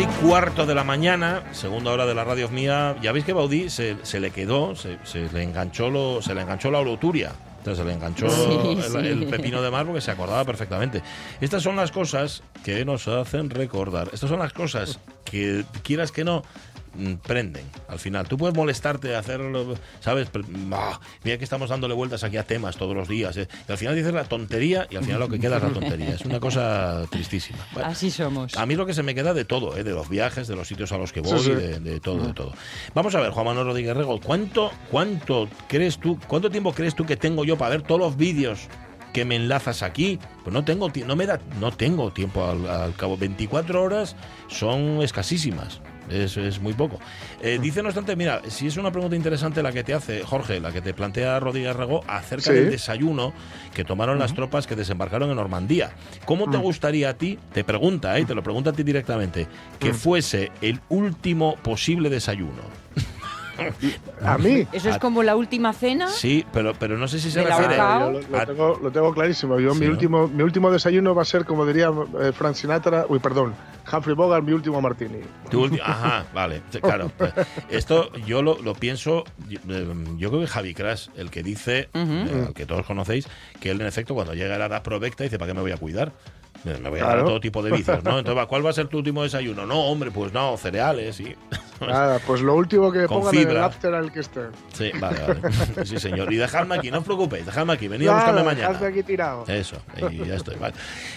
Las 12 y cuarto de la mañana, segunda hora de la radio mía, ya veis que Baudí se, se le quedó, se, se le enganchó lo, se le enganchó la oloturia. Entonces se le enganchó Sí, el, sí. el pepino de mar porque se acordaba perfectamente. Estas son las cosas que nos hacen recordar. Estas son las cosas que, quieras que no, prenden al final. Tú puedes molestarte de hacerlo, ¿sabes? Pero, bah, mira que estamos dándole vueltas aquí a temas todos los días. ¿eh? Y al final dices la tontería y al final lo que queda es la tontería. Es una cosa tristísima. Bueno, Así somos. a mí lo que se me queda de todo, ¿eh? de los viajes, de los sitios a los que voy, Sí, sí. De, de todo, de todo. Vamos a ver, Juan Manuel Rodríguez Rego, ¿cuánto, ¿cuánto crees tú, cuánto tiempo crees tú que tengo yo para ver todos los vídeos que me enlazas aquí? Pues no tengo, no me da, no tengo tiempo al, al cabo. 24 horas son escasísimas. Es, es muy poco. Eh, dice, no obstante, mira, si es una pregunta interesante la que te hace Jorge, la que te plantea Rodríguez Rego acerca Sí. del desayuno que tomaron las tropas que desembarcaron en Normandía. ¿Cómo te Mm. gustaría a ti, te pregunta, eh, te lo pregunta a ti directamente, que fuese el último posible desayuno? A mí. Eso es como la última cena. Sí, pero, pero no sé si se ¿De la refiere... Yo lo, lo a- tengo, lo tengo clarísimo. Yo, Sí, mi, ¿no? último, mi último desayuno va a ser, como diría eh, Frank Sinatra, uy, perdón, Humphrey Bogart, mi último martini. Tu ulti- Ajá, vale, claro. Esto yo lo, lo pienso, yo, eh, yo creo que Javi Crash, el que dice, eh, al que todos conocéis, que él en efecto cuando llega a la edad provecta dice, ¿para qué me voy a cuidar? Me voy a dar todo tipo de vicios, ¿no? Entonces, ¿va, ¿cuál va a ser tu último desayuno? No, hombre, pues no, cereales y... Nada, pues lo último que pongan en el after al que esté. Sí, vale, vale. Sí, señor. Y dejadme aquí, no os preocupéis, dejadme aquí, venid a buscarme mañana. aquí tirado. Eso, y ya estoy. Vale.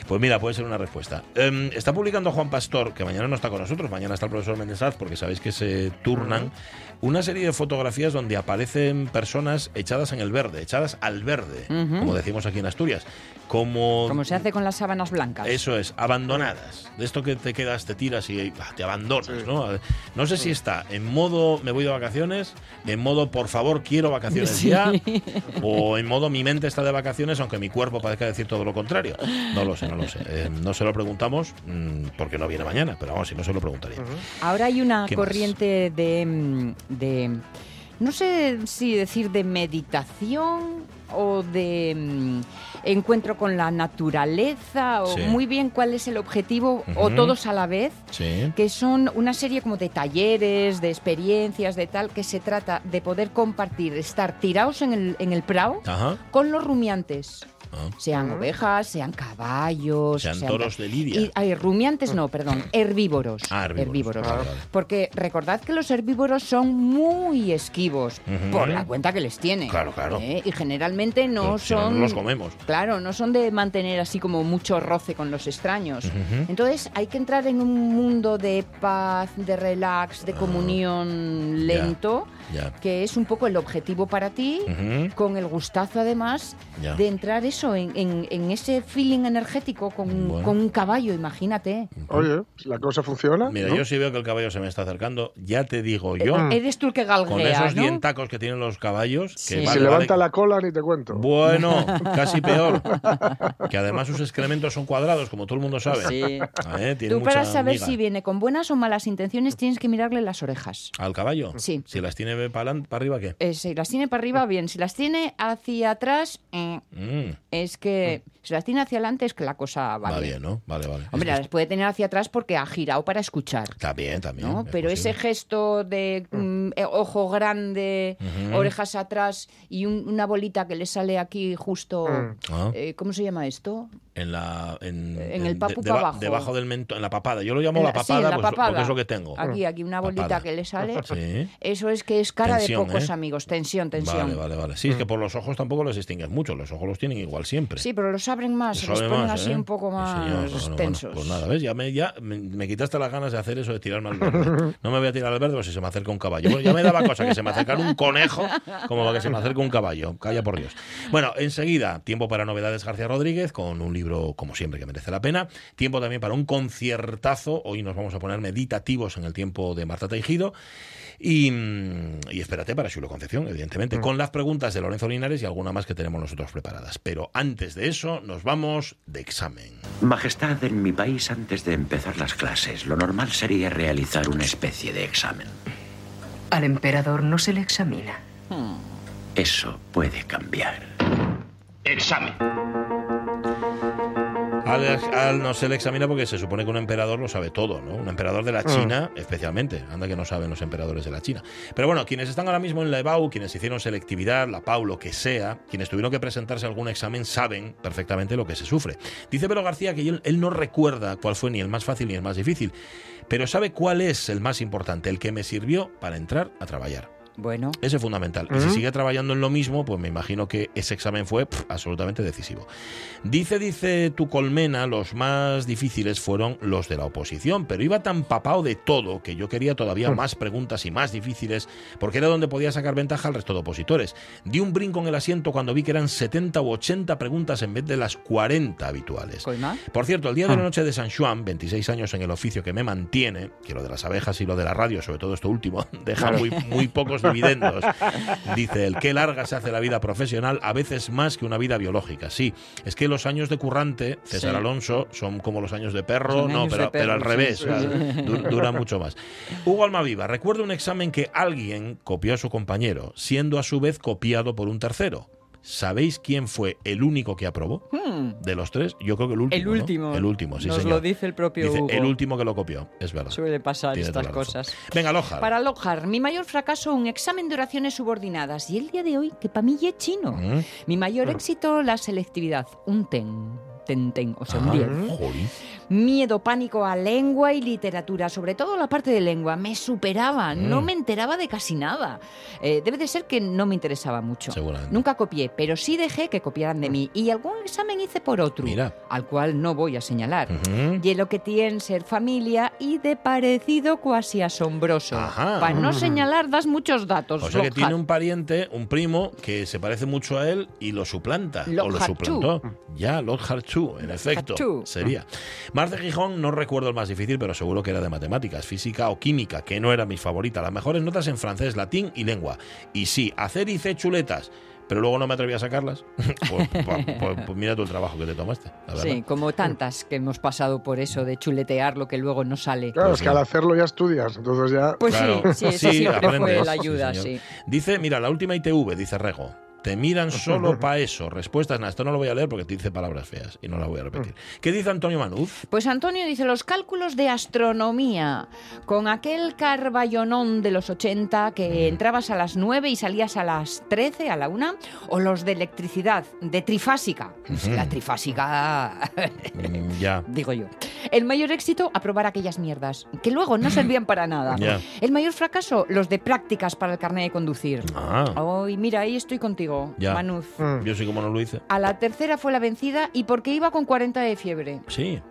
Pues mira, puede ser una respuesta. Em, está publicando Juan Pastor, que mañana no está con nosotros, mañana está el profesor Méndez porque sabéis que se turnan, una serie de fotografías donde aparecen personas echadas en el verde, echadas al verde, como decimos aquí en Asturias. Como, Como se hace con las sábanas blancas. Eso es, abandonadas. De esto que te quedas, te tiras y te abandonas, ¿no? No sé si está en modo me voy de vacaciones, en modo por favor quiero vacaciones Sí. ya, o en modo mi mente está de vacaciones, aunque mi cuerpo parezca decir todo lo contrario. No lo sé, no lo sé. Eh, no se lo preguntamos mm, porque no viene mañana, pero vamos, si no se lo preguntaría. Ahora hay una corriente de, mm, de, no sé si decir de meditación o de mm, encuentro con la naturaleza, o Sí. muy bien cuál es el objetivo, o todos a la vez, Sí. que son una serie como de talleres, de experiencias, de tal, que se trata de poder compartir, estar tirados en el, en el prado Ajá. con los rumiantes. Ah. Sean ovejas, sean caballos, Sean toros de lidia. Y, ay, rumiantes no, perdón, herbívoros. Ah, herbívoros. Vale, vale. Porque recordad que los herbívoros son muy esquivos por la cuenta que les tiene. Claro, claro. ¿eh? Y generalmente no Pero si no, son. no los comemos. Claro, no son de mantener así como mucho roce con los extraños. Entonces hay que entrar en un mundo de paz, de relax, de comunión lento, Ah. Ya. que es un poco el objetivo para ti, Ujú. con el gustazo además de entrar eso en, en- en ese feeling energético con, Bueno. con un caballo, imagínate. Oye, la cosa funciona. Mira, ¿no? yo si veo que el caballo se me está acercando, ya te digo yo, Mm. Eres tú el que con galguea, esos ¿no? dientacos que tienen los caballos, que Sí. Si levanta vale, la cola, ni te cuento. Bueno, casi peor. Que además sus excrementos son cuadrados, como todo el mundo sabe. Sí. ¿Eh? Tiene Tú para saber miga. si viene con buenas o malas intenciones tienes que mirarle las orejas. ¿Al caballo? Sí. Si las tiene para arriba, ¿qué? Eh, si las tiene para arriba, bien. Si las tiene hacia atrás, eh, Mm, es que... Si las tiene hacia adelante es que la cosa va, va bien. bien, ¿no? Vale, vale. Hombre, Es- las puede tener hacia atrás porque ha girado para escuchar. Está bien, también. ¿no? es Pero ese gesto de mm, eh, ojo grande, orejas atrás y un- una bolita que le sale aquí justo... Mm. Ah, eh, ¿Cómo se llama esto? En la en, en el papu de- pa' deba- abajo. debajo del mento en la papada yo lo llamo la la- sí, papada, en la pues, papada. porque es lo que tengo Aquí, aquí una bolita Papada. que le sale. sí Eso es que es cara Tensión, de pocos ¿eh? amigos. Tensión, tensión. vale vale vale sí es que por los ojos tampoco los distingues mucho los ojos los tienen igual siempre Sí, pero los abren más, los ponen más, así ¿eh? un poco Sí, más. Bueno, bueno, tensos. pues nada, ¿ves? Ya, me, ya me, me quitaste las ganas de hacer eso, de tirarme al verde. No me voy a tirar al verde pues si se me acerca un caballo. Bueno, ya me daba cosa que se me acercara un conejo como para que se me acerque un caballo. Calla por Dios. Bueno, enseguida, tiempo para novedades García Rodríguez con un libro libro, como siempre, que merece la pena. Tiempo también para un conciertazo. Hoy nos vamos a poner meditativos en el tiempo de Marta Teijido. Y, mm, y espérate para Chulo Concepción, evidentemente, con las preguntas de Lorenzo Linares y alguna más que tenemos nosotros preparadas. Pero antes de eso, nos vamos de examen. Majestad, en mi país, antes de empezar las clases, lo normal sería realizar una especie de examen. Al emperador no se le examina. Eso puede cambiar. Examen. Al, al no se le examina porque se supone que un emperador lo sabe todo, ¿no? Un emperador de la China, especialmente. Anda que no saben los emperadores de la China. Pero bueno, quienes están ahora mismo en la EBAU, quienes hicieron selectividad, la PAU, lo que sea, quienes tuvieron que presentarse a algún examen, saben perfectamente lo que se sufre. Dice Pedro García que él, él no recuerda cuál fue ni el más fácil ni el más difícil, pero sabe cuál es el más importante, el que me sirvió para entrar a trabajar. Bueno, Ese es fundamental. Y si sigue trabajando en lo mismo, pues me imagino que ese examen fue pf, absolutamente decisivo. Dice, dice tu colmena, los más difíciles fueron los de la oposición, pero iba tan papado de todo que yo quería todavía más preguntas y más difíciles, porque era donde podía sacar ventaja al resto de opositores. Di un brinco en el asiento cuando vi que eran 70 u 80 preguntas en vez de las 40 habituales. Por cierto, el día de la noche de San Juan, 26 años en el oficio que me mantiene, que lo de las abejas y lo de la radio, sobre todo esto último, deja muy, muy pocos dividendos. Dice el qué larga se hace la vida profesional, a veces más que una vida biológica. Sí, es que los años de currante, César Sí. Alonso, son como los años de perro, no, pero, pero al revés, sí, o sea, sí. du- dura mucho más. Hugo Almaviva, recuerdo un examen que alguien copió a su compañero, siendo a su vez copiado por un tercero. ¿Sabéis quién fue el único que aprobó? De los tres, yo creo que el último. Hmm. el ¿no? último. El último, sí, Nos señor. lo dice el propio Dice, Hugo. el último que lo copió, es verdad. Suele pasar Tiene estas cosas. Venga, Loja. Para Lohar, mi mayor fracaso, un examen de oraciones subordinadas. Y el día de hoy, que para mí ya es chino. Mm. Mi mayor éxito, la selectividad. Un ten. Ten, ten, o sea, un Ah, 10. jolín. Miedo, pánico a lengua y literatura, sobre todo la parte de lengua. Me superaba, no Mm. me enteraba de casi nada. Eh, debe de ser que no me interesaba mucho. Seguramente. Nunca copié, pero sí dejé que copiaran de mí. Y algún examen hice por otro, Mira. al cual no voy a señalar. Y lo que tiene ser familia y de parecido cuasi asombroso. Ajá. Para no señalar, das muchos datos. O sea que tiene un pariente, un primo, que se parece mucho a él y lo suplanta. o lo suplantó. Ya, Lockhart Chu, en efecto. Sería. Marce Gijón, no recuerdo el más difícil, pero seguro que era de matemáticas, física o química, que no era mi favorita. Las mejores notas en francés, latín y lengua. Y sí, hacer hice chuletas. Pero luego no me atreví a sacarlas. pues, pues- pues- pues mira tú el trabajo que te tomaste. la. Sí, como tantas que hemos pasado por eso de chuletear lo que luego no sale. Claro, Pues es que al hacerlo ya estudias, entonces ya... Pues Claro. sí, sí, eso Sí, siempre aprendes, fue la ayuda, sí. Dice, mira, la última ITV, dice Rego. Te miran solo para eso. Respuestas, nada, esto no lo voy a leer porque te dice palabras feas y no las voy a repetir. ¿Qué dice Antonio Manuz? Pues Antonio dice los cálculos de astronomía, con aquel carballonón de los 80 que entrabas a las 9 y salías a las 13, a la 1, o los de electricidad, de trifásica. La trifásica, Mm, ya. digo yo. El mayor éxito, aprobar aquellas mierdas, que luego no servían para nada. Ya. El mayor fracaso, los de prácticas para el carnet de conducir. Ah, Ay, mira, ahí estoy contigo, Ya. Manuz. Mm. yo sí como no lo hice. A la tercera fue la vencida y porque iba con 40 de fiebre. Sí.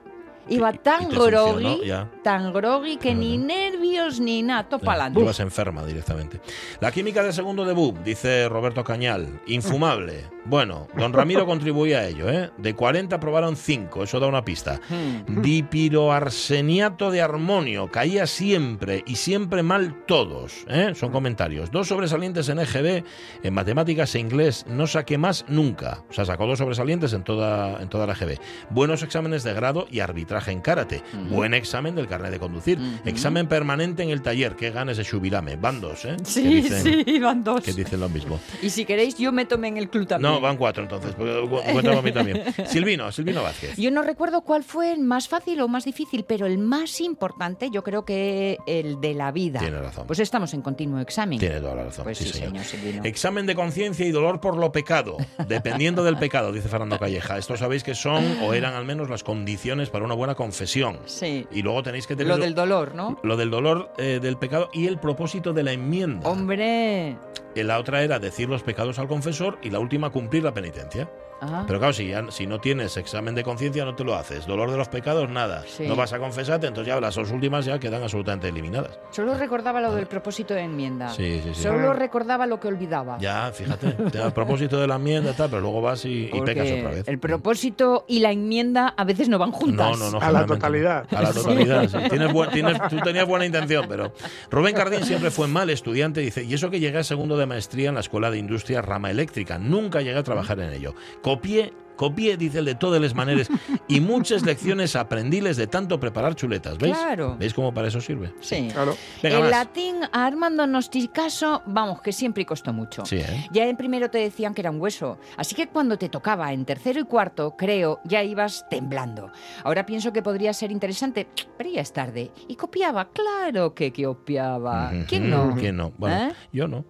Iba tan groggy, tan groggy que ni nervios ni nada, Ya, pa'lante. Ibas enferma directamente. La química de segundo debut, dice Roberto Cañal, infumable. Bueno, don Ramiro contribuía a ello, ¿eh? De 40 aprobaron 5, eso da una pista. Hmm. Dipiroarseniato de armonio, caía siempre y siempre mal todos, ¿eh? Son comentarios. Dos sobresalientes en EGB, en matemáticas e inglés, no saqué más nunca. O sea, sacó dos sobresalientes en toda, en toda la EGB. Buenos exámenes de grado y arbitraje en karate. Buen examen del carnet de conducir. Examen permanente en el taller. Qué ganes de Shubirame. Van dos, ¿eh? Que Sí, dicen- sí, van dos. Que dicen lo mismo. Y si queréis, yo me tomé en el club también. No, van cuatro entonces. porque cu- Cuéntame a mí también. Silvino, Silvino Vázquez. Yo no recuerdo cuál fue el más fácil o más difícil, pero el más importante yo creo que el de la vida. Tiene razón. Pues estamos en continuo examen. Tiene toda la razón. Pues sí, sí, señor. señor. Examen de conciencia y dolor por lo pecado, dependiendo del pecado, dice Fernando Calleja. Esto sabéis que son o eran al menos las condiciones para una buena confesión. Sí. Y luego tenéis que tener Lo del dolor, ¿no? lo del dolor eh, del pecado y el propósito de la enmienda. Hombre. Y La otra era decir los pecados al confesor y la última cumplir la penitencia. Ah. Pero claro, si, ya- si no tienes examen de conciencia, no te lo haces. Dolor de los pecados, nada. Sí. No vas a confesarte, entonces ya las dos últimas ya quedan absolutamente eliminadas. Solo recordaba lo del propósito de enmienda. Sí, sí, sí. Solo recordaba lo que olvidaba. Ya, fíjate, te- a propósito de la enmienda y tal, pero luego vas y, y pecas otra vez. El propósito y la enmienda a veces no van juntas. No, no, no. A la totalidad. A la totalidad, sí. Tienes buen- tienes- tú tenías buena intención, pero Rubén Cardín siempre fue mal estudiante, dice, y eso que llegué a segundo de maestría en la Escuela de Industria Rama Eléctrica, nunca llegué a trabajar en ello. Copié, copié, dice el de todas las maneras, y muchas lecciones aprendiles de tanto preparar chuletas, ¿veis? Claro. ¿Veis cómo para eso sirve? Sí. Claro. Venga, el más. latín a Armando Nosticaso, vamos, que siempre costó mucho. Sí, ¿eh? Ya en primero te decían que era un hueso, así que cuando te tocaba en tercero y cuarto, creo, ya ibas temblando. Ahora pienso que podría ser interesante, pero ya es tarde. Y copiaba, claro que copiaba. ¿Quién no? ¿Quién no? Bueno, ¿Eh? yo no.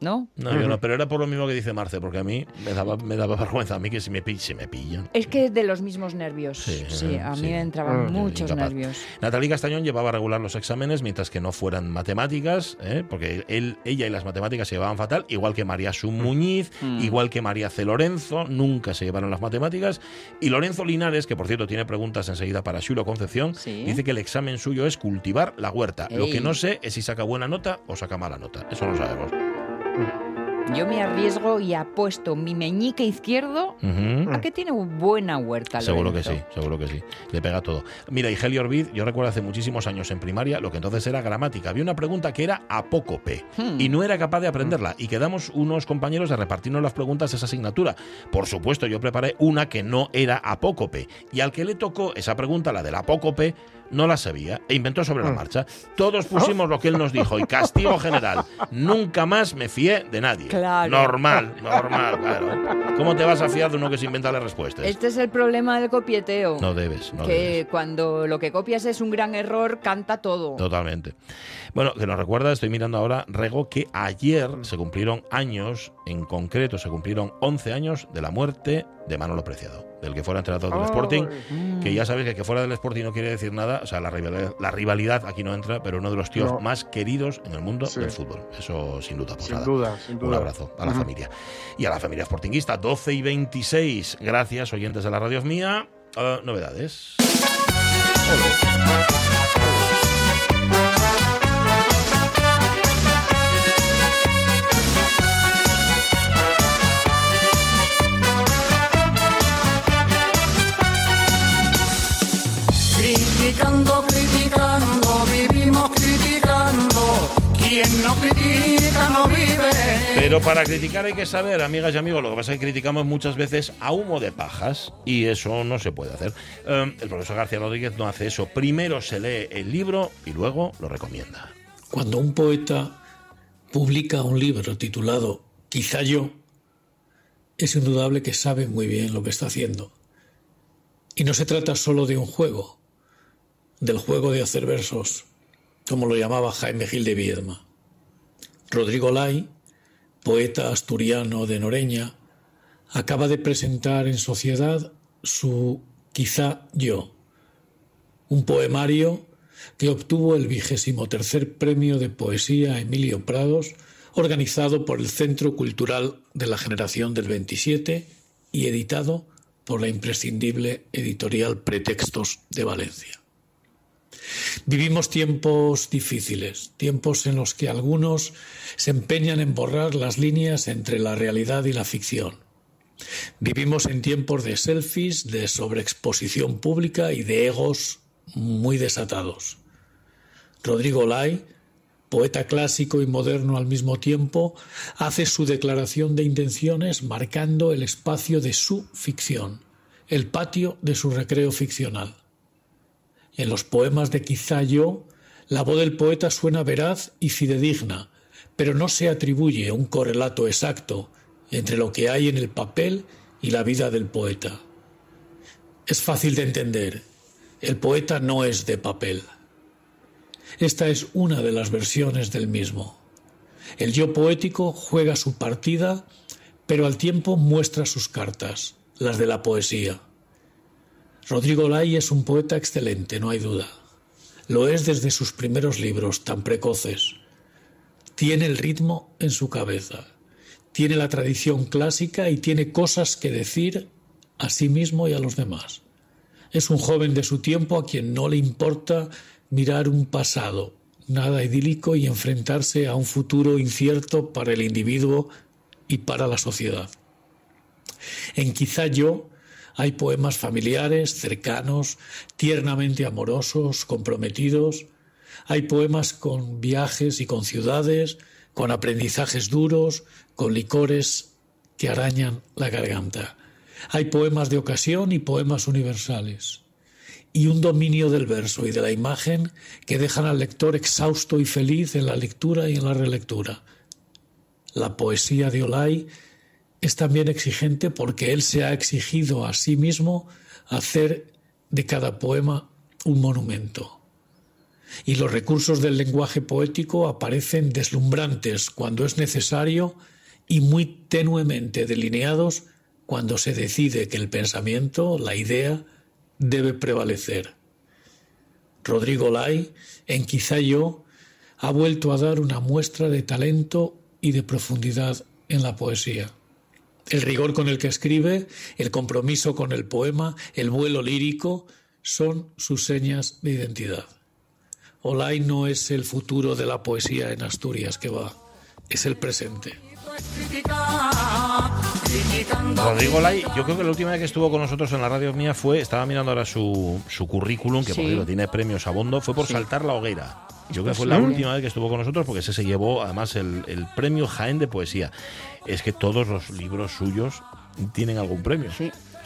¿No? No, yo no, pero era por lo mismo que dice Marce, porque a mí me daba, me daba vergüenza a mí que si me, si me pillan. Es que de los mismos nervios. Sí, Sí, a mí sí. me entraban Mm, muchos incapaz. nervios. Natalie Castañón llevaba a regular los exámenes mientras que no fueran matemáticas, ¿eh? porque él, ella y las matemáticas se llevaban fatal, igual que María Sum Muñiz, Mm. igual que María C. Lorenzo, nunca se llevaron las matemáticas. Y Lorenzo Linares, que por cierto tiene preguntas enseguida para Xulo Concepción, Sí. dice que el examen suyo es cultivar la huerta. Lo que no sé es si saca buena nota o saca mala nota. Eso lo sabemos. Yo me arriesgo y apuesto mi meñique izquierdo a que tiene buena huerta. Seguro que sí, seguro que sí. Le pega todo. Mira, y Orbiz, yo recuerdo hace muchísimos años en primaria, lo que entonces era gramática. Había una pregunta que era apócope Hmm. y no era capaz de aprenderla. Y quedamos unos compañeros de repartirnos las preguntas de esa asignatura. Por supuesto, yo preparé una que no era apócope. Y al que le tocó esa pregunta, la del apócope, no la sabía e inventó sobre la marcha. Todos pusimos lo que él nos dijo y castigo general. Nunca más me fié de nadie. Claro. Normal, normal, claro. ¿Cómo te vas a fiar de uno que se inventa las respuestas? Este es el problema del copieteo. No debes, no que debes. cuando lo que copias es un gran error, canta todo. Totalmente. Bueno, que nos recuerda, estoy mirando ahora, Rego, que ayer se cumplieron años, en concreto se cumplieron 11 años de la muerte de Manolo Preciado, del que fuera entrenador del Sporting, que ya sabéis que que fuera del Sporting no quiere decir nada, o sea, la rivalidad, la rivalidad aquí no entra, pero uno de los tíos No. más queridos en el mundo Sí. del fútbol. Eso sin duda. pues Sin nada. duda, sin Un duda. abrazo a la familia. Y a la familia sportinguista, 12 y 26. Gracias, oyentes de la radio mía. Ah, novedades. Pero para criticar hay que saber, amigas y amigos, lo que pasa es que criticamos muchas veces a humo de pajas y eso no se puede hacer. Eh, el profesor García Rodríguez no hace eso. Primero se lee el libro y luego lo recomienda. Cuando un poeta publica un libro titulado Quizá yo, es indudable que sabe muy bien lo que está haciendo. Y no se trata solo de un juego, del juego de hacer versos, como lo llamaba Jaime Gil de Viedma. Rodrigo Lai, poeta asturiano de Noreña, acaba de presentar en sociedad su Quizá yo, un poemario que obtuvo el vigésimo tercer premio de poesía Emilio Prados, organizado por el Centro Cultural de la Generación del 27 y editado por la imprescindible editorial Pretextos de Valencia. Vivimos tiempos difíciles, tiempos en los que algunos se empeñan en borrar las líneas entre la realidad y la ficción. Vivimos en tiempos de selfies, de sobreexposición pública y de egos muy desatados. Rodrigo Lai, poeta clásico y moderno al mismo tiempo, hace su declaración de intenciones marcando el espacio de su ficción, el patio de su recreo ficcional. En los poemas de Quizá yo, la voz del poeta suena veraz y fidedigna, pero no se atribuye un correlato exacto entre lo que hay en el papel y la vida del poeta. Es fácil de entender, el poeta no es de papel. Esta es una de las versiones del mismo. El yo poético juega su partida, pero al tiempo muestra sus cartas, las de la poesía. Rodrigo Lai es un poeta excelente, no hay duda. Lo es desde sus primeros libros tan precoces. Tiene el ritmo en su cabeza, tiene la tradición clásica y tiene cosas que decir a sí mismo y a los demás. Es un joven de su tiempo a quien no le importa mirar un pasado nada idílico y enfrentarse a un futuro incierto para el individuo y para la sociedad. En Quizá yo hay poemas familiares, cercanos, tiernamente amorosos, comprometidos. Hay poemas con viajes y con ciudades, con aprendizajes duros, con licores que arañan la garganta. Hay poemas de ocasión y poemas universales y un dominio del verso y de la imagen que dejan al lector exhausto y feliz en la lectura y en la relectura. La poesía de Olay es también exigente porque él se ha exigido a sí mismo hacer de cada poema un monumento. Y los recursos del lenguaje poético aparecen deslumbrantes cuando es necesario y muy tenuemente delineados cuando se decide que el pensamiento, la idea, debe prevalecer. Rodrigo Lai, en Quizá yo, ha vuelto a dar una muestra de talento y de profundidad en la poesía. El rigor con el que escribe, el compromiso con el poema, el vuelo lírico, son sus señas de identidad. Olay no es el futuro de la poesía en Asturias que va, es el presente. Rodrigo Lai, yo creo que la última vez que estuvo con nosotros en la radio mía fue, estaba mirando ahora su, su currículum, que por cierto tiene premios a bondo, fue por saltar la hoguera. Yo creo que fue la última vez que estuvo con nosotros porque ese se llevó además el, el premio Jaén de Poesía. Es que todos los libros suyos tienen algún premio.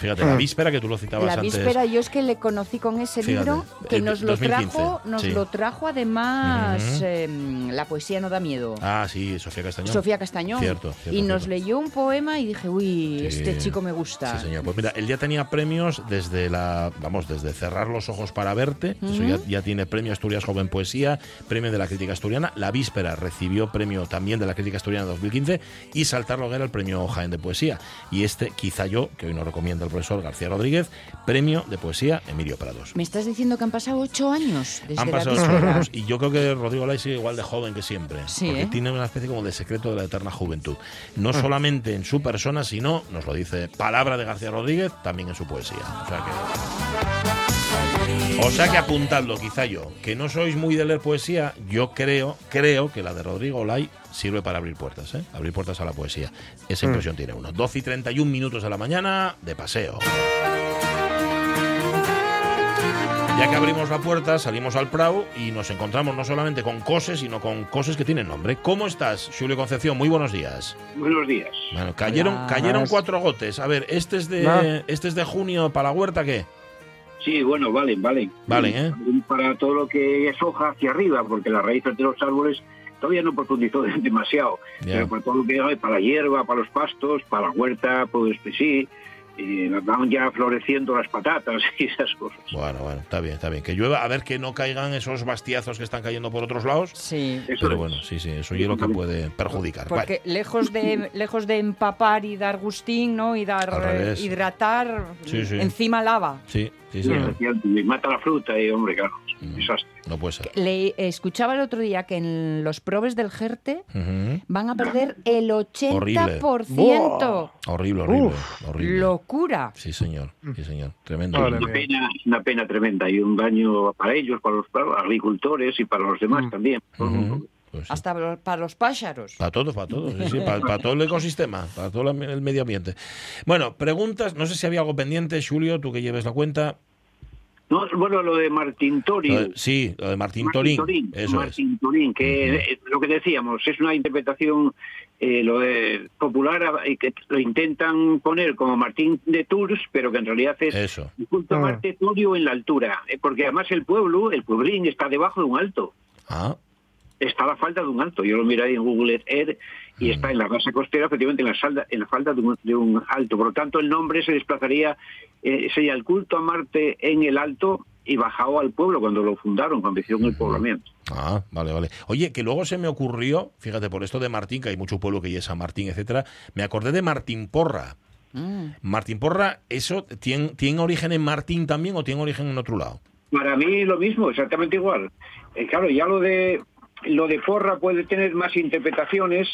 Fíjate, la víspera que tú lo citabas La antes. víspera, yo es que le conocí con ese Fíjate, libro que el nos lo 2015, trajo, nos sí. lo trajo además em, La poesía no da miedo. Ah, sí, Sofía Castañón. Sofía Castañón. Cierto, cierto, y nos cierto. leyó un poema y dije, uy, Sí. este chico me gusta. Sí, señor. Pues mira, él ya tenía premios desde la, vamos, desde cerrar los ojos para verte. Eso ya, ya tiene premio Asturias Joven Poesía, premio de la crítica asturiana. La víspera recibió premio también de la crítica asturiana 2015 y Saltar la hoguera el premio Jaén de Poesía. Y este, quizá yo, que hoy nos recomienda el profesor García Rodríguez, premio de poesía Emilio Prados. Me estás diciendo que han pasado ocho años desde Han pasado ocho años y yo creo que Rodrigo Lai sigue igual de joven que siempre. Sí, porque ¿eh? tiene una especie como de secreto de la eterna juventud. No solamente en su persona, sino, nos lo dice palabra de García Rodríguez, también en su poesía. O sea que. O sea que apuntadlo, quizá yo, que no sois muy de leer poesía, yo creo, creo que la de Rodrigo Lai sirve para abrir puertas, ¿eh? Abrir puertas a la poesía. Esa impresión tiene uno. 12 y 31 minutos de la mañana de paseo. Ya que abrimos la puerta, salimos al Prado y nos encontramos no solamente con cosas, sino con cosas que tienen nombre. ¿Cómo estás, Julio Concepción? Muy buenos días. Buenos días. Bueno, cayeron, cayeron cuatro gotes. A ver, este es de, este es de junio para la huerta, ¿qué? Sí, bueno, valen, valen. Valen, ¿eh? Para todo lo que es hoja hacia arriba, porque las raíces de los árboles todavía no profundizó demasiado. Pero por todo lo que hay, para la hierba, para los pastos, para la huerta, pues pues sí. Y van ya floreciendo las patatas y esas cosas. Bueno, bueno, está bien, está bien. Que llueva, a ver que no caigan esos bastiazos que están cayendo por otros lados. Sí. Eso Pero es. bueno, sí, sí, eso es lo que puede perjudicar. Vale. Porque lejos de lejos de empapar y dar gustín, ¿no? Y dar eh, hidratar, Sí, sí. encima lava. Sí, sí, Sí, y mata la fruta y, hombre, claro, es un Mm. desastre. No puede ser. Le escuchaba el otro día que en los probes del Jerte Ujú. van a perder el 80%. Horrible, horrible, horrible. Locura. Sí, señor, sí, señor. Tremendo. Vale. Es una pena, una pena tremenda y un daño para ellos, para los para los agricultores y para los demás Mm. también. Ujú. Pues sí. Hasta para los pájaros. Para todos, para todos, sí, sí, para, para todo el ecosistema, para todo el medio ambiente. Bueno, preguntas, no sé si había algo pendiente, Julio, tú que lleves la cuenta. No, bueno, lo de Martín Tori. Lo de- sí, lo de Martín, Torín, eso Martín Torín, que lo que decíamos, es una interpretación eh, lo de popular eh, que lo intentan poner como Martín de Tours, pero que en realidad es es. Eso. un culto a Ah. En la altura, eh, porque además el pueblo, el pueblín, está debajo de un alto. Ah, Está a la falda de un alto. Yo lo miré ahí en Google Earth y está en la base costera, efectivamente, en la, salda, en la falda de un, de un alto. Por lo tanto, el nombre se desplazaría, eh, sería el culto a Marte en el alto y bajado al pueblo cuando lo fundaron, cuando hicieron el poblamiento. ah, vale, vale. Oye, que luego se me ocurrió, fíjate, por esto de Martín, que hay mucho pueblo que ya es San Martín, etcétera, me acordé de Martín Porra. Mm. Martín Porra, ¿eso tiene, tiene origen en Martín también o tiene origen en otro lado? Para mí lo mismo, exactamente igual. Eh, claro, ya lo de lo de porra puede tener más interpretaciones,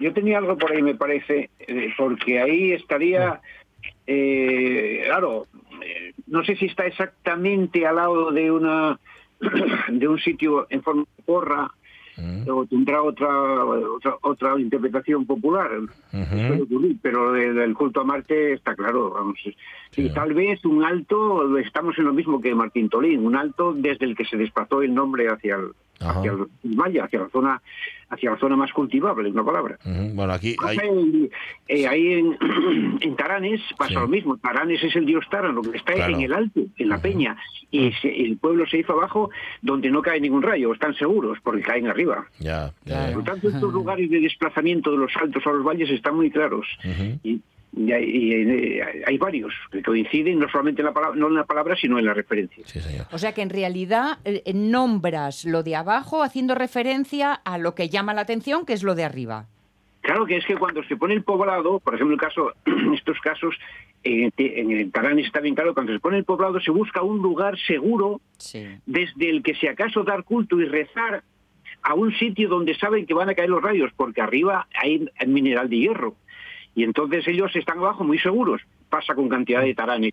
yo tenía algo por ahí, me parece, eh, porque ahí estaría, eh, claro, eh, no sé si está exactamente al lado de una de un sitio en forma de porra Mm. o tendrá otra otra, otra interpretación popular. Puede ocurrir, pero de- del culto a Marte está claro. Vamos. Y tal vez un alto, estamos en lo mismo que Martín Tolín, un alto desde el que se desplazó el nombre hacia el, hacia el Maya, hacia la zona hacia la zona más cultivable, una palabra. Bueno, aquí hay... Ahí, eh, ahí en, en Taranes pasa lo mismo. Taranes es el dios Tarano, que está Claro. en el alto, en la peña. Y se- el pueblo se hizo abajo donde no cae ningún rayo, están seguros, porque caen arriba. Ya, ya, ya. Por lo tanto, estos lugares de desplazamiento de los altos a los valles están muy claros. Y, y hay, y, hay varios que coinciden no solamente en la palabra, no en la palabra, sino en la referencia. O sea que en realidad eh, nombras lo de abajo haciendo referencia a lo que llama la atención, que es lo de arriba. Claro que es que cuando se pone el poblado, por ejemplo, el caso, en estos casos, eh, en el Taranis está bien claro, cuando se pone el poblado se busca un lugar seguro desde el que si acaso dar culto y rezar a un sitio donde saben que van a caer los rayos, porque arriba hay mineral de hierro. Y entonces ellos están abajo muy seguros. Pasa con cantidad de taranes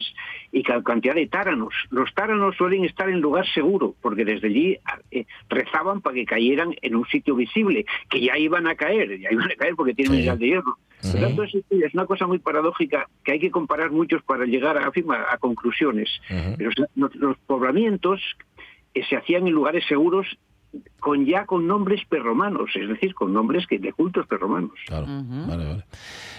y ca- cantidad de táranos. Los táranos suelen estar en lugar seguro, porque desde allí eh, rezaban para que cayeran en un sitio visible, que ya iban a caer, ya iban a caer porque tienen mineral de hierro. Por tanto, es, es una cosa muy paradójica que hay que comparar muchos para llegar a, afirma- a conclusiones. Pero los, los poblamientos eh, se hacían en lugares seguros con ya con nombres perromanos, es decir, con nombres que de cultos perromanos. Claro, vale, vale.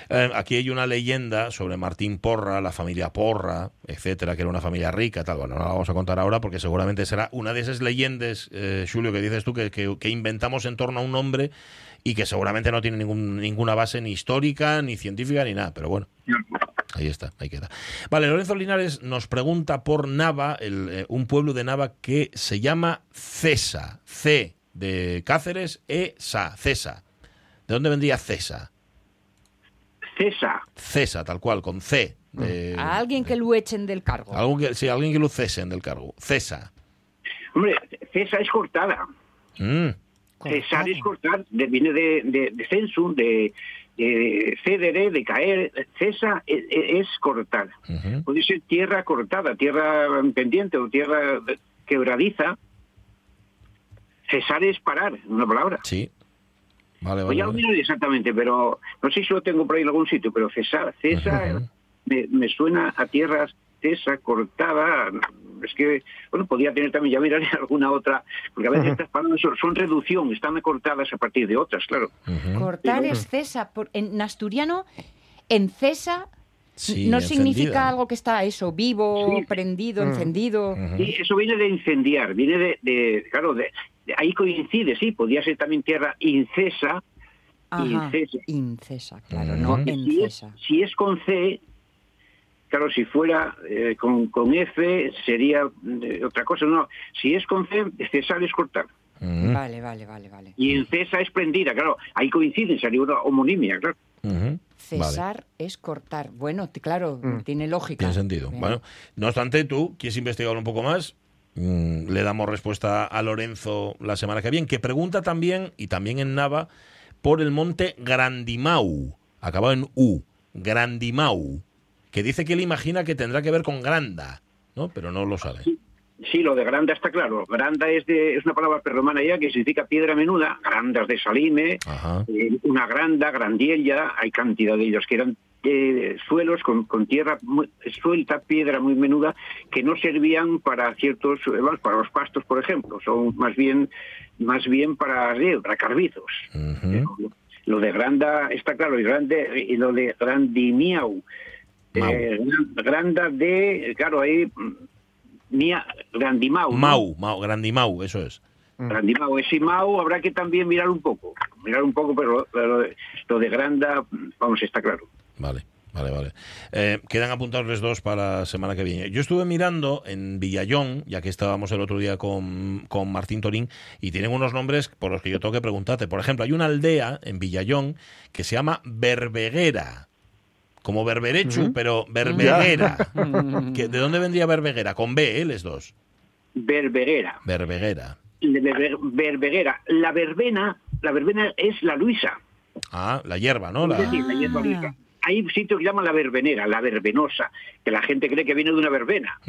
Eh, aquí hay una leyenda sobre Martín Porra, la familia Porra, etcétera, que era una familia rica, tal. Bueno, no la vamos a contar ahora porque seguramente será una de esas leyendas, eh, Julio, que dices tú, que, que- que inventamos en torno a un nombre y que seguramente no tiene ningún- ninguna base ni histórica, ni científica, ni nada. Pero bueno, ahí está, ahí queda. Vale, Lorenzo Linares nos pregunta por Nava, el, eh, un pueblo de Nava que se llama Cesa. C de Cáceres, E, Sa, Cesa. ¿De dónde vendría Cesa? Cesa. Cesa, tal cual, con C. de- A alguien que lo echen del cargo. algún que, sí, alguien que lo cesen del cargo. Cesa. Hombre, Cesa es cortada. Mm, Cesar es cortar, de- viene de, de, de censum, de, de cedere, de caer. Cesa es, es cortar. Puede ser tierra cortada, tierra pendiente o tierra quebradiza. Cesar es parar, una palabra. Sí. Vale, Pues vale. ya vale. exactamente, pero no sé si lo tengo por ahí en algún sitio, pero César, César me, me suena a tierras César cortada. Es que, bueno, podía tener también, ya miraré alguna otra, porque a veces estas palabras son, son reducción, están cortadas a partir de otras, claro. Cortar es cesa. Por- en asturiano, en cesa Sí, no encendida. significa algo que está eso, vivo, Sí. prendido, Mm. encendido. Sí, eso viene de incendiar, viene de, de- claro, de, de- ahí coincide, sí, podía ser también tierra incesa, Ajá, incesa. incesa, claro, no Si es, encesa. si es con C, claro, si fuera eh, con, con F sería eh, otra cosa, no. Si es con C, cesar es cortar. Vale, vale, vale, vale. Y en cesa es prendida, claro. Ahí coinciden, sería una homonimia, claro. Cesar es cortar. Bueno, claro, tiene lógica. Tiene sentido. Bien. Bueno, no obstante, tú quieres investigar un poco más. Mm, le damos respuesta a Lorenzo la semana que viene, que pregunta también, y también en Nava, por el monte Grandimau, acabado en U, Grandimau, que dice que él imagina que tendrá que ver con Granda, ¿no? Pero no lo sabe. Sí, lo de granda está claro. Granda es, de, es una palabra perromana ya que significa piedra menuda. Grandas de Salime, eh, una granda, grandiella, hay cantidad de ellos que eran eh, suelos con, con tierra muy- suelta, piedra muy menuda, que no servían para ciertos, eh, para los pastos, por ejemplo. Son más bien, más bien para, eh, para carbizos. Lo de granda está claro, y, grande, y lo de grandimiau. Eh, granda de, claro, ahí, mm, mia, grandimau. ¿no? Mau, Mau, Grandimau, eso es. Grandimau, ese Mau habrá que también mirar un poco, mirar un poco, pero, pero lo, de, Granda, vamos, está claro. Vale, vale, vale. Eh, quedan apuntados los dos para la semana que viene. Yo estuve mirando en Villallón, ya que estábamos el otro día con, con Martín Torín, y tienen unos nombres por los que yo tengo que preguntarte. Por ejemplo, hay una aldea en Villallón que se llama Berbeguera. Como Berberechu, pero Berbeguera. ¿De dónde vendría Berbeguera? Con B, ¿eh? Les dos. Berbeguera. Berbeguera. Le- Berbe- Berbeguera. La verbena, la verbena es la Luisa. Ah, la hierba, ¿no? Es decir, la hierba vieja. Hay sitios que llaman la verbenera, la verbenosa, que la gente cree que viene de una verbena.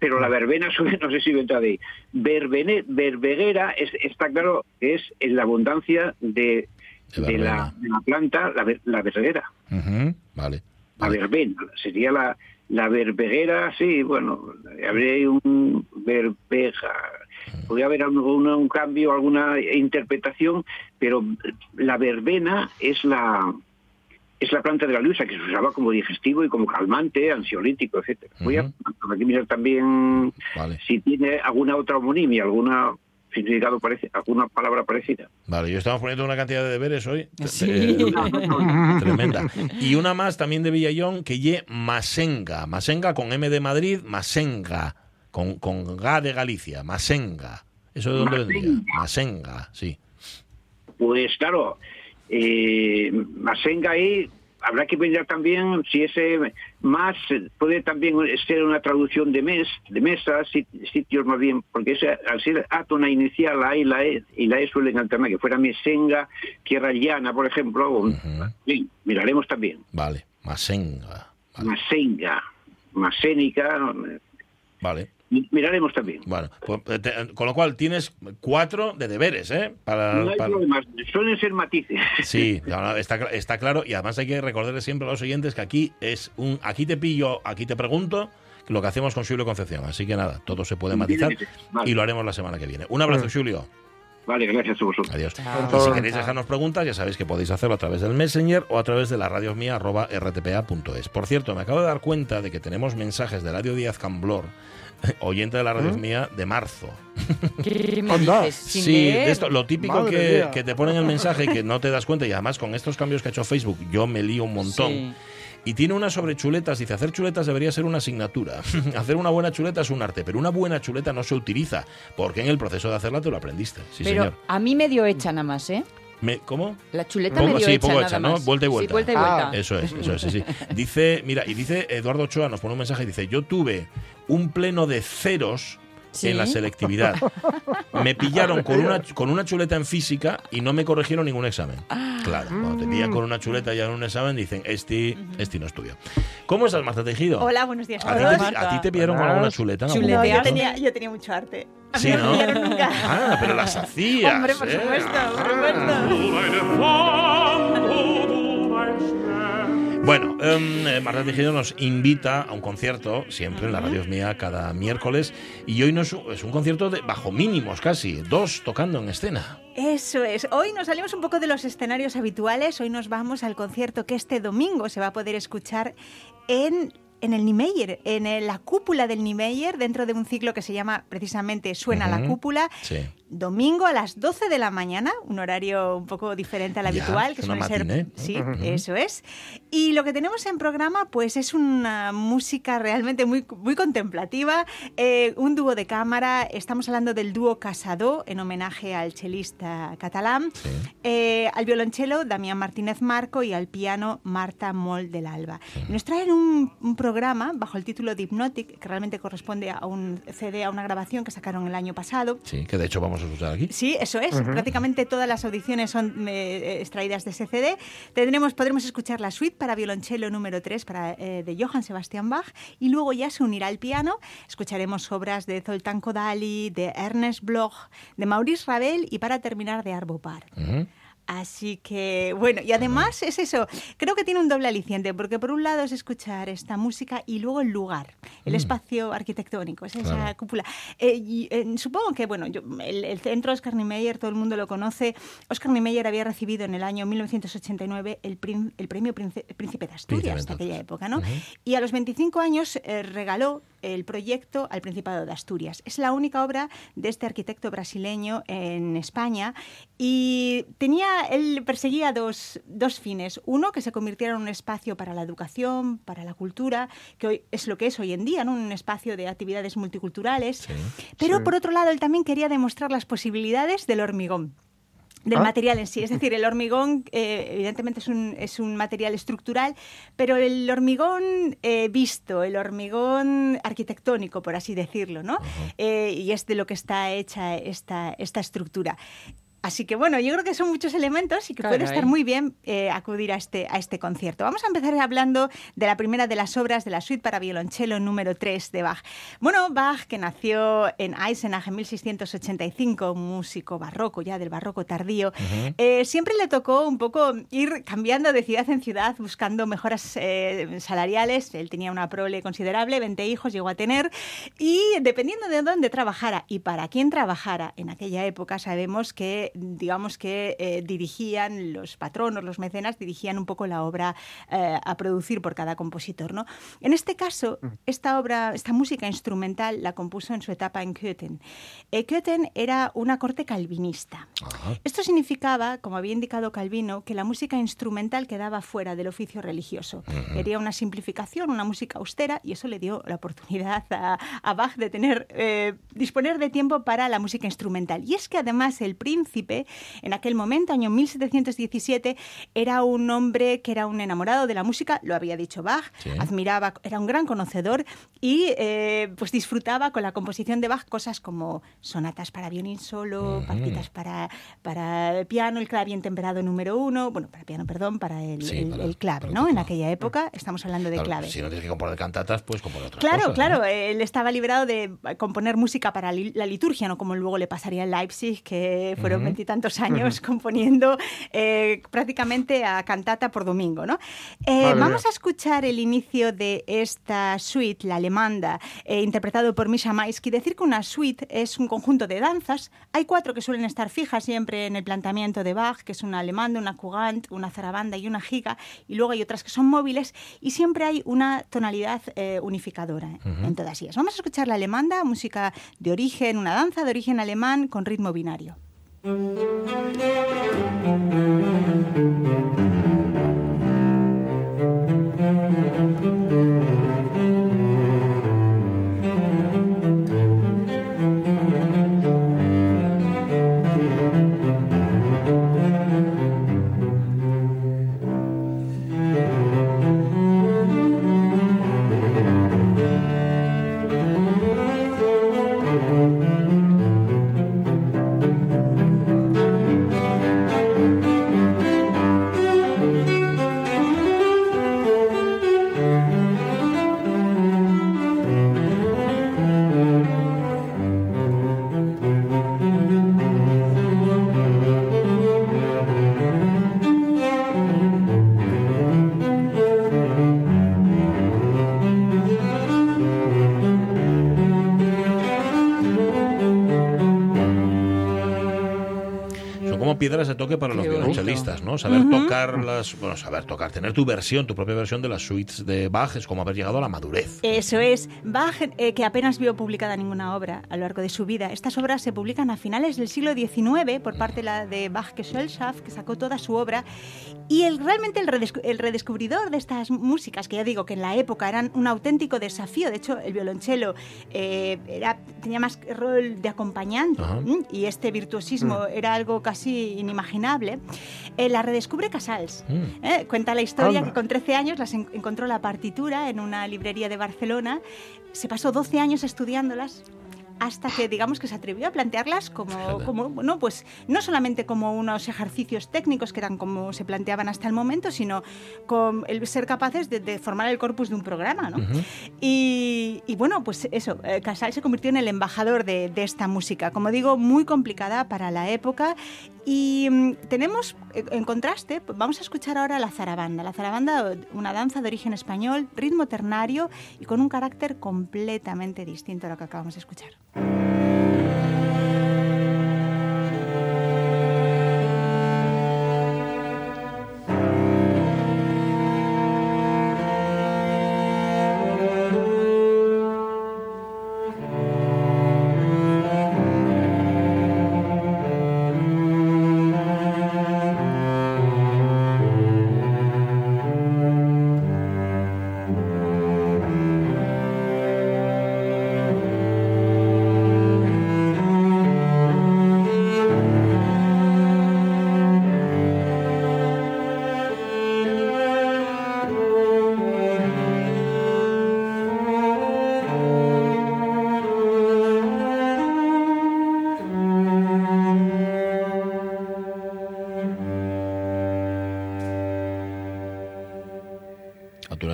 Pero la verbena, no sé si vendrá de ahí. Verbene, verbeguera es, está claro que es en la abundancia de, De de la, de la planta, la, la verbeguera. Ujú, Vale. La verbena, sería la, la verbeguera, sí, bueno, habría un verbega. Podría haber algún un cambio, alguna interpretación, pero la verbena es la es la planta de la luisa que se usaba como digestivo y como calmante, ansiolítico, etcétera. Voy a, mirar también Vale. si tiene alguna otra homonimia, alguna significado parece, alguna palabra parecida. Vale, yo estamos poniendo una cantidad de deberes hoy. Sí. eh, tremenda. Y una más también de Villallón que ye Masenga. Masenga con M de Madrid, Masenga. Con, con G de Galicia, Masenga. ¿Eso de dónde Masenga. vendría? Masenga, sí. Pues claro, eh, Masenga ahí habrá que mirar también si ese más puede también ser una traducción de mes, de mesa, sit- sitios más bien, porque ese, al ser átona inicial, la A y la E, y la E suelen alternar, que fuera Mesenga, Tierra Llana, por ejemplo. Sí, miraremos también. Vale, Masenga. Vale. Masenga, Masénica, vale. Miraremos también. Bueno, pues, eh, te- con lo cual tienes cuatro de deberes, ¿eh? Para, No hay para- problemas, suelen ser matices. Sí, no, está, está claro y además hay que recordarles siempre a los oyentes que aquí es un aquí te pillo, aquí te pregunto lo que hacemos con Julio Concepción. Así que nada, todo se puede matizar Vale. y lo haremos la semana que viene. Un abrazo, Julio. Vale, gracias a vosotros. Adiós. Chao. Y si queréis dejarnos preguntas, ya sabéis que podéis hacerlo a través del Messenger o a través de la radio mía arroba rtpa.es. Por cierto, me acabo de dar cuenta de que tenemos mensajes de Radio Díaz Camblor, oyente de la radio mía, de marzo. ¿Qué me Anda. dices? Sin Sí, leer. de esto, lo típico que, te ponen el mensaje y que no te das cuenta, y además con estos cambios que ha hecho Facebook, yo me lío un montón. Sí. Y tiene una sobre chuletas, dice, hacer chuletas debería ser una asignatura. hacer una buena chuleta es un arte, pero una buena chuleta no se utiliza, porque en el proceso de hacerla te lo aprendiste. Sí, Pero señor. a mí medio hecha nada más, ¿eh? Me- ¿Cómo? La chuleta Pongo- medio sí, hecha pongo nada hecha, ¿no? más. Vuelta y vuelta. Sí, vuelta y vuelta. Eso es, eso es, sí, sí. Dice, mira, y dice Eduardo Ochoa, nos pone un mensaje y dice, yo tuve un pleno de ceros Sí. en la selectividad. Me pillaron con una, con una chuleta en física y no me corrigieron ningún examen. Claro, cuando te pillan con una chuleta ya en un examen dicen, este, este no estudió. ¿Cómo estás, Marta Tejido? Hola, buenos días ¿A ti, te, te pillaron con Buenas. alguna chuleta? algún No, yo tenía, yo tenía mucho arte. Sí, no. Ah, pero las hacías. Hombre, por ¿eh? supuesto, por Ah. supuesto. Bueno, em, eh, Marta Tejido nos invita a un concierto, siempre en la radio mía, cada miércoles, y hoy no es un, es un concierto de bajo mínimos casi, dos tocando en escena. Eso es. Hoy nos salimos un poco de los escenarios habituales. Hoy nos vamos al concierto que este domingo se va a poder escuchar en, en el Niemeyer, en el- la cúpula del Niemeyer, dentro de un ciclo que se llama precisamente Suena la cúpula. Sí. Domingo a las 12 de la mañana, un horario un poco diferente al Ya, habitual, es que suele ser. matiné. Sí, Ujú. eso es. Y lo que tenemos en programa, pues es una música realmente muy, muy contemplativa, eh, un dúo de cámara. Estamos hablando del dúo Casado, en homenaje al chelista catalán, Sí. eh, al violonchelo Damián Martínez Marco y al piano Marta Moll del Alba. Nos traen un, un programa bajo el título de Hypnotic, que realmente corresponde a un CD, a una grabación que sacaron el año pasado. Sí, que de hecho vamos a escuchar aquí. Sí, eso es. Prácticamente todas las audiciones son eh, extraídas de ese CD. Tendremos, podremos escuchar la suite para violonchelo número 3 para, eh, de Johann Sebastian Bach y luego ya se unirá al piano. Escucharemos obras de Zoltán Kodály, de Ernest Bloch, de Maurice Ravel y para terminar de Arvo Part. Así que, bueno, y además es eso, creo que tiene un doble aliciente, porque por un lado es escuchar esta música y luego el lugar, el Mm. espacio arquitectónico, es esa Claro. cúpula. Eh, y, eh, supongo que, bueno, yo- el, el centro Oscar Niemeyer, todo el mundo lo conoce. Oscar Niemeyer había recibido en el año 1989 el, prin- el premio Prince- Príncipe de Asturias, Príncipe, de aquella época, ¿no? Y a los 25 años eh, regaló el proyecto al Principado de Asturias. Es la única obra de este arquitecto brasileño en España y tenía, él perseguía dos, dos fines. Uno, que se convirtiera en un espacio para la educación, para la cultura, que hoy es lo que es hoy en día, ¿no? un espacio de actividades multiculturales. Pero Sí. por otro lado, él también quería demostrar las posibilidades del hormigón del Ah. material en sí. Es decir, el hormigón, eh, evidentemente, es un, es un material estructural, pero el hormigón eh, visto, el hormigón arquitectónico, por así decirlo, ¿no? Eh, y es de lo que está hecha esta, esta estructura. Así que bueno, yo creo que son muchos elementos y que Claro, puede estar ¿eh? muy bien eh, acudir a este, a este concierto. Vamos a empezar hablando de la primera de las obras de la suite para violonchelo número 3 de Bach. Bueno, Bach, que nació en Eisenach en 1685, músico barroco, ya del barroco tardío, eh, siempre le tocó un poco ir cambiando de ciudad en ciudad, buscando mejoras eh, salariales. Él tenía una prole considerable, 20 hijos llegó a tener, y dependiendo de dónde trabajara y para quién trabajara en aquella época, sabemos que, digamos que eh, dirigían los patronos, los mecenas, dirigían un poco la obra eh, a producir por cada compositor. ¿no? En este caso, esta obra, esta música instrumental la compuso en su etapa en Köthen. Eh, Köthen era una corte calvinista. Esto significaba, como había indicado Calvino, que la música instrumental quedaba fuera del oficio religioso. Quería una simplificación, una música austera, y eso le dio la oportunidad a, a Bach de tener, eh, disponer de tiempo para la música instrumental. Y es que además el príncipe, en aquel momento, año 1717, era un hombre que era un enamorado de la música, lo había dicho Bach, Sí. admiraba, era un gran conocedor y eh, pues disfrutaba con la composición de Bach cosas como sonatas para violín solo, partitas para, para el piano, el clavín temperado número uno, bueno, para piano, perdón, para el, Sí, el- para- el clave, ¿no? En aquella época estamos hablando de Claro, clave. Si no tienes que componer cantatas, pues componer otras Claro, cosas. claro, ¿no? él estaba liberado de componer música para la liturgia, no como luego le pasaría en Leipzig, que fueron Ujú. Veintitantos años componiendo eh, prácticamente a cantata por domingo. ¿no? Eh, vamos a escuchar el inicio de esta suite, la alemanda, eh, interpretado por Misha Maisky. Decir que una suite es un conjunto de danzas. Hay cuatro que suelen estar fijas siempre en el planteamiento de Bach, que es una alemanda, una Kugant, una zarabanda y una giga, y luego hay otras que son móviles, y siempre hay una tonalidad eh, unificadora en todas ellas. Vamos a escuchar la alemanda, música de origen, una danza de origen alemán con ritmo binario. Son como piedras de toque para los violonchelistas, ¿no? Saber tocar las. Bueno, saber tocar, tener tu versión, tu propia versión de las suites de Bach es como haber llegado a la madurez. Eso es. Bach, eh, que apenas vio publicada ninguna obra a lo largo de su vida. Estas obras se publican a finales del siglo XIX por parte la de Bach Gesellschaft, que sacó toda su obra. Y el, realmente el, redescu- el redescubridor de estas músicas, que ya digo que en la época eran un auténtico desafío, de hecho el violonchelo eh, era, tenía más rol de acompañante Ajá. ¿m? y este virtuosismo era algo casi inimaginable, eh, la redescubre Casals. Mm. ¿eh? Cuenta la historia que con 13 años las en- encontró la partitura en una librería de Barcelona, se pasó 12 años estudiándolas hasta que digamos que se atrevió a plantearlas como, como bueno, pues no solamente como unos ejercicios técnicos que eran como se planteaban hasta el momento, sino con el ser capaces de, de formar el corpus de un programa, ¿no? Ujú. Y, y bueno, pues eso, eh, Casal se convirtió en el embajador de, de esta música, como digo, muy complicada para la época. Y mm, tenemos, eh, en contraste, pues vamos a escuchar ahora la zarabanda. La zarabanda, una danza de origen español, ritmo ternario y con un carácter completamente distinto a lo que acabamos de escuchar. Thank you.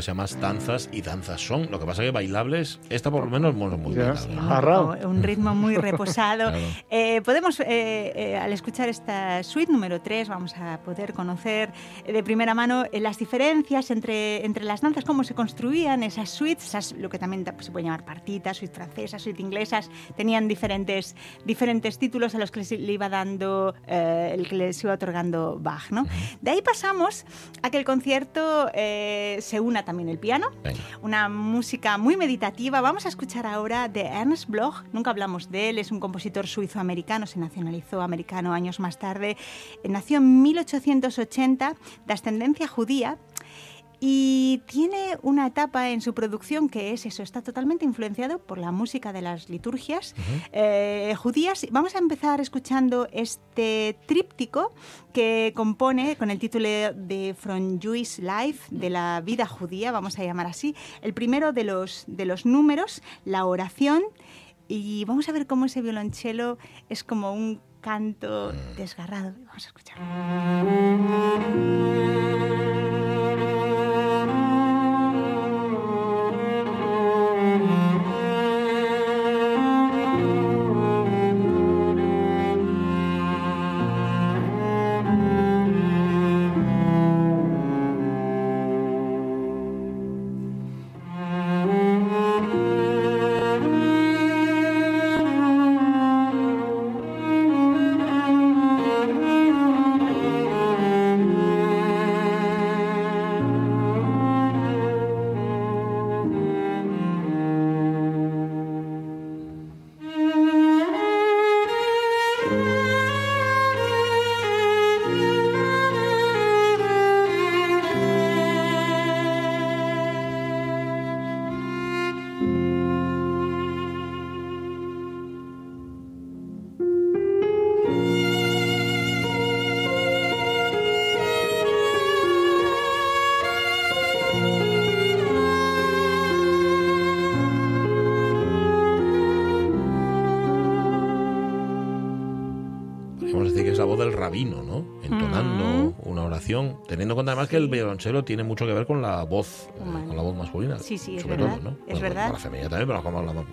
Se llama danzas y danzas son. Lo que pasa que bailables, esta por lo menos bueno, muy bailable, ¿no? Jarrao. Un ritmo muy reposado. Claro. Eh, podemos, eh, eh, al escuchar esta suite número 3, vamos a poder conocer eh, de primera mano eh, las diferencias entre, entre las danzas, cómo se construían esas suites, esas, lo que también se puede llamar partitas, suite francesas, suite inglesas, tenían diferentes, diferentes títulos a los que le iba dando, eh, el que les iba otorgando Bach. ¿no? De ahí pasamos a que el concierto eh, se una también el piano, Venga. una música muy meditativa. Vamos a escuchar ahora de Ernst Bloch. Nunca hablamos de él, es un compositor suizo-americano, se nacionalizó americano años más tarde. Nació en 1880, de ascendencia judía. Y tiene una etapa en su producción que es eso, está totalmente influenciado por la música de las liturgias eh, judías. Vamos a empezar escuchando este tríptico que compone con el título de From Jewish Life, de la vida judía, vamos a llamar así. El primero de los, de los números, la oración, y vamos a ver cómo ese violonchelo es como un canto desgarrado. Vamos a escuchar. Que es la voz del rabino, ¿no? Entonando una oración, teniendo en cuenta además que el violonchelo tiene mucho que ver con la voz, eh, con la voz masculina. Sí, sí, es sobre verdad, todo, ¿no? es verdad. Con la femenina también, pero como hablamos.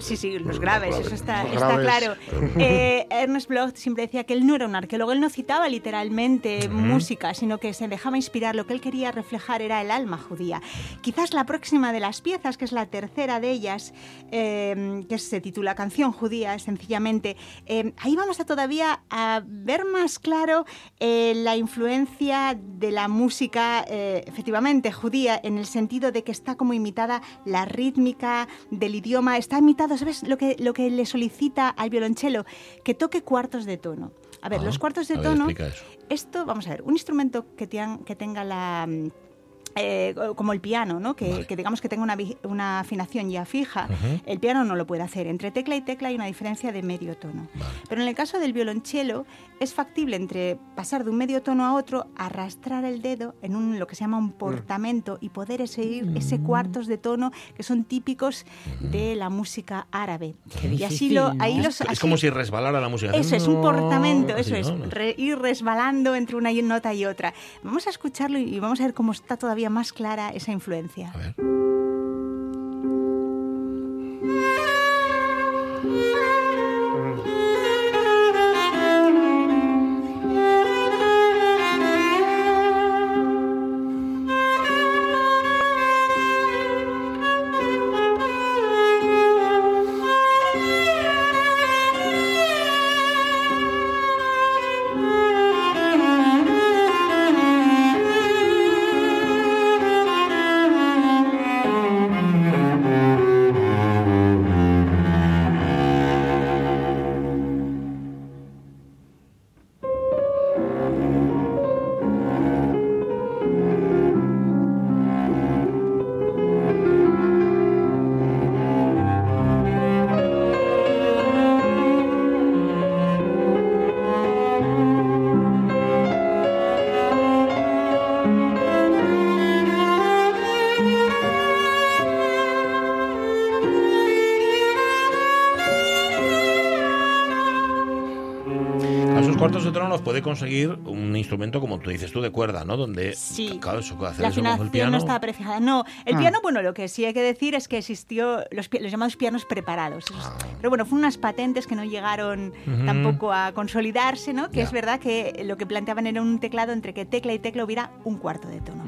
Sí, sí, los graves, eso está, Los está graves. claro. Eh, Ernest Bloch siempre decía que él no era un arqueólogo, él no citaba literalmente música, sino que se dejaba inspirar. Lo que él quería reflejar era el alma judía. Quizás la próxima de las piezas, que es la tercera de ellas, eh, que se titula Canción judía, sencillamente, eh, ahí vamos a todavía a ver más claro eh, la influencia de la música, eh, efectivamente, judía, en el sentido de que está como imitada la rítmica del idioma, está imitado, ¿sabes lo que, lo que le solicita al violonchelo? Que toque cuartos de tono. A ver, Ah, los cuartos de tono, esto, vamos a ver, un instrumento que, que tenga la... mm, eh, como el piano, ¿no? que, Vale. que digamos que tenga una, una afinación ya fija, Ujú. el piano no lo puede hacer. Entre tecla y tecla hay una diferencia de medio tono. Vale. Pero en el caso del violonchelo es factible entre pasar de un medio tono a otro, arrastrar el dedo en un, lo que se llama un portamento y poder seguir ese cuartos de tono que son típicos de la música árabe. Qué y así difícil, lo, ¿no? ahí Es, los, es así- como si resbalara la música. eso es un portamento, así, eso es, ¿no? re- ir resbalando entre una nota y otra. Vamos a escucharlo y vamos a ver cómo está todavía más clara esa influencia. Puede conseguir un instrumento, como tú dices tú, de cuerda, ¿no? Donde, Sí. claro, eso, hacer La eso con el piano... no estaba prefijada. No, el Ah. piano, bueno, lo que sí hay que decir es que existió los, los llamados pianos preparados. Esos- Pero bueno, fueron unas patentes que no llegaron Ah. Tampoco a consolidarse, ¿no? Que Ya. es verdad que lo que planteaban era un teclado entre que tecla y tecla hubiera un cuarto de tono.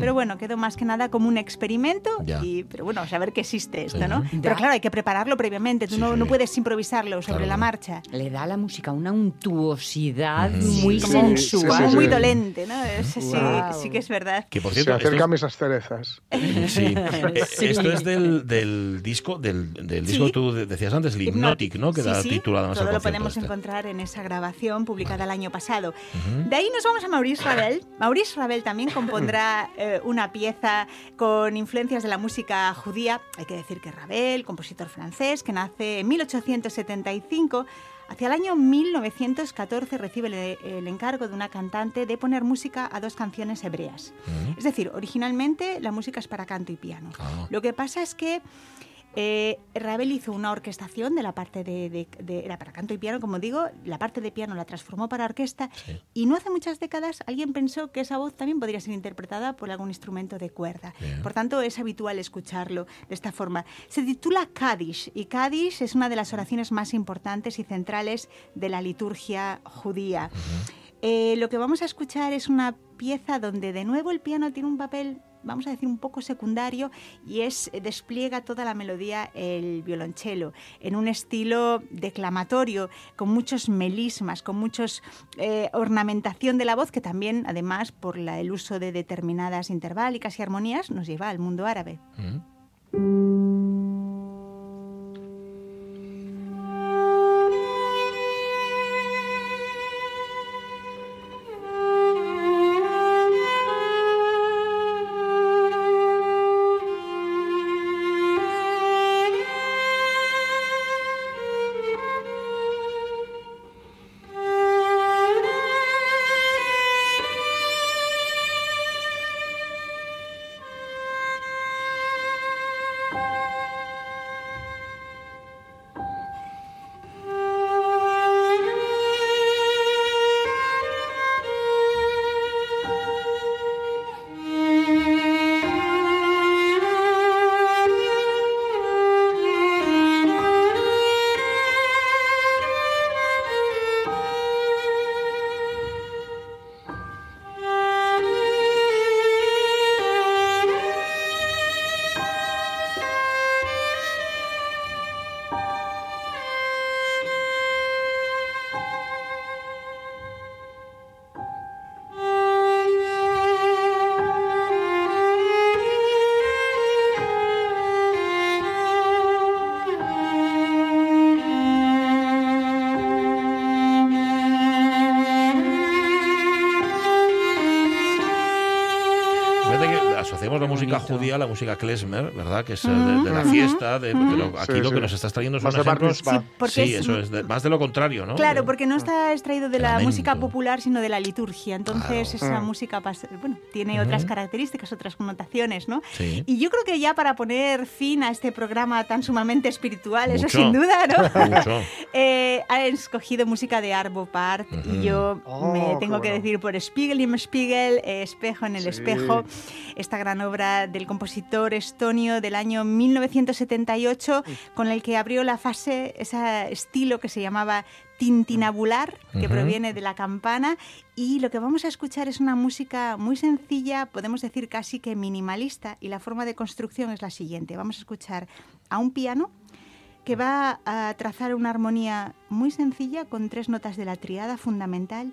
Pero bueno, quedó más que nada como un experimento Ya. y, pero bueno, saber que existe esto, Sí. ¿no? Ya. Pero claro, hay que prepararlo previamente, tú no, no puedes improvisarlo sobre Claro. la marcha. Le da a la música una untuosidad muy sensual. muy dolente, ¿no? Sí, Guau. sí que es verdad. Que por Se cierto, esto acercan esas cerezas. Sí. Eh, Sí. Esto es del, del disco, del, del disco Sí. que tú de- decías antes, el Hypnotic, ¿no? Que Sí, da sí, título además todo lo podemos este. encontrar en esa grabación publicada el año pasado. Ujú. De ahí nos vamos a Maurice Ravel. Maurice Ravel también compondrá eh, una pieza con influencias de la música judía. Hay que decir que Ravel, compositor francés, que nace en 1875, hacia el año 1914 recibe el, el encargo de una cantante de poner música a dos canciones hebreas. Es decir, originalmente la música es para canto y piano. Ah. Lo que pasa es que eh, Ravel hizo una orquestación de la parte de, de- de- Era para canto y piano, como digo, la parte de piano la transformó para orquesta y no hace muchas décadas alguien pensó que esa voz también podría ser interpretada por algún instrumento de cuerda. Bien. Por tanto, es habitual escucharlo de esta forma. Se titula Kadish y Kadish es una de las oraciones más importantes y centrales de la liturgia judía. Eh, lo que vamos a escuchar es una pieza donde de nuevo el piano tiene un papel, vamos a decir, un poco secundario y es eh, despliega toda la melodía el violonchelo en un estilo declamatorio con muchos melismas, con muchos eh, ornamentación de la voz que también, además, por el uso de determinadas interválicas y armonías, nos lleva al mundo árabe. Fíjate música judía la música klezmer, ¿verdad? Que es eh, de, de la fiesta, de, pero aquí Sí, lo que sí. nos estás trayendo son Más de ejemplos. mitzvah. Sí, es- eso es de- más de lo contrario, ¿no? Claro, porque no está extraído de la Lamento. música popular, sino de la liturgia. Entonces, esa Mm. música bueno, tiene otras características, otras connotaciones, ¿no? Sí. Y yo creo que ya para poner fin a este programa tan sumamente espiritual, eso sin duda, ¿no? Mucho. Eh, ha escogido música de Arvo Part y yo Oh, me tengo que bueno. decir por Spiegel im Spiegel, eh, Espejo en el Sí. Espejo, esta gran obra del compositor estonio del año 1978 con el que abrió la fase, ese estilo que se llamaba tintinabular, que proviene de la campana. Y lo que vamos a escuchar es una música muy sencilla, podemos decir casi que minimalista y la forma de construcción es la siguiente. Vamos a escuchar a un piano que va a trazar una armonía muy sencilla con tres notas de la triada fundamental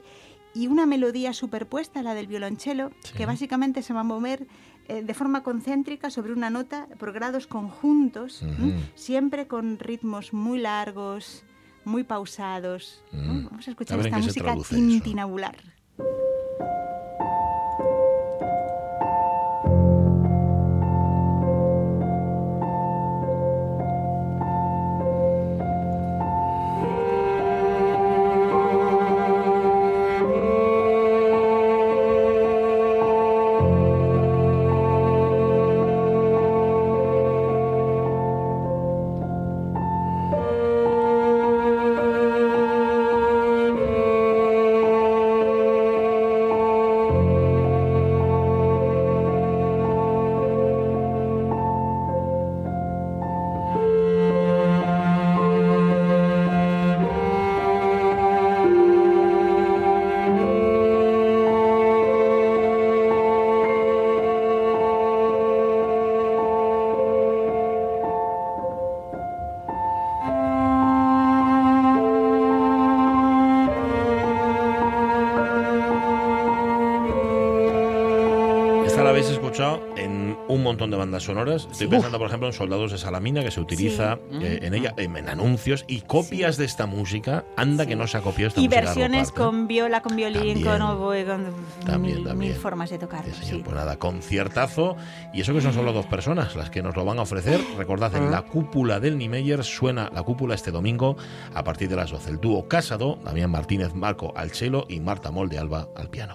y una melodía superpuesta a la del violonchelo que básicamente se va a mover eh, de forma concéntrica sobre una nota por grados conjuntos, siempre con ritmos muy largos, muy pausados. Vamos a escuchar esta música eso. Montón de bandas sonoras. Estoy pensando, por ejemplo, en Soldados de Salamina, que se utiliza eh, en ella, en, en anuncios, y copias de esta música. Anda que no se ha copiado esta Y música. versiones Park, ¿eh? con viola, con violín, También. con oboe, con También, mil, también. mil formas de tocar. sí. Pues nada, conciertazo. Y eso que son solo dos personas las que nos lo van a ofrecer. Recordad, en la cúpula del Niemeyer suena la cúpula este domingo a partir de las 12. El dúo Casado, Damián Martínez Marco al cello y Marta Molde Alba al piano.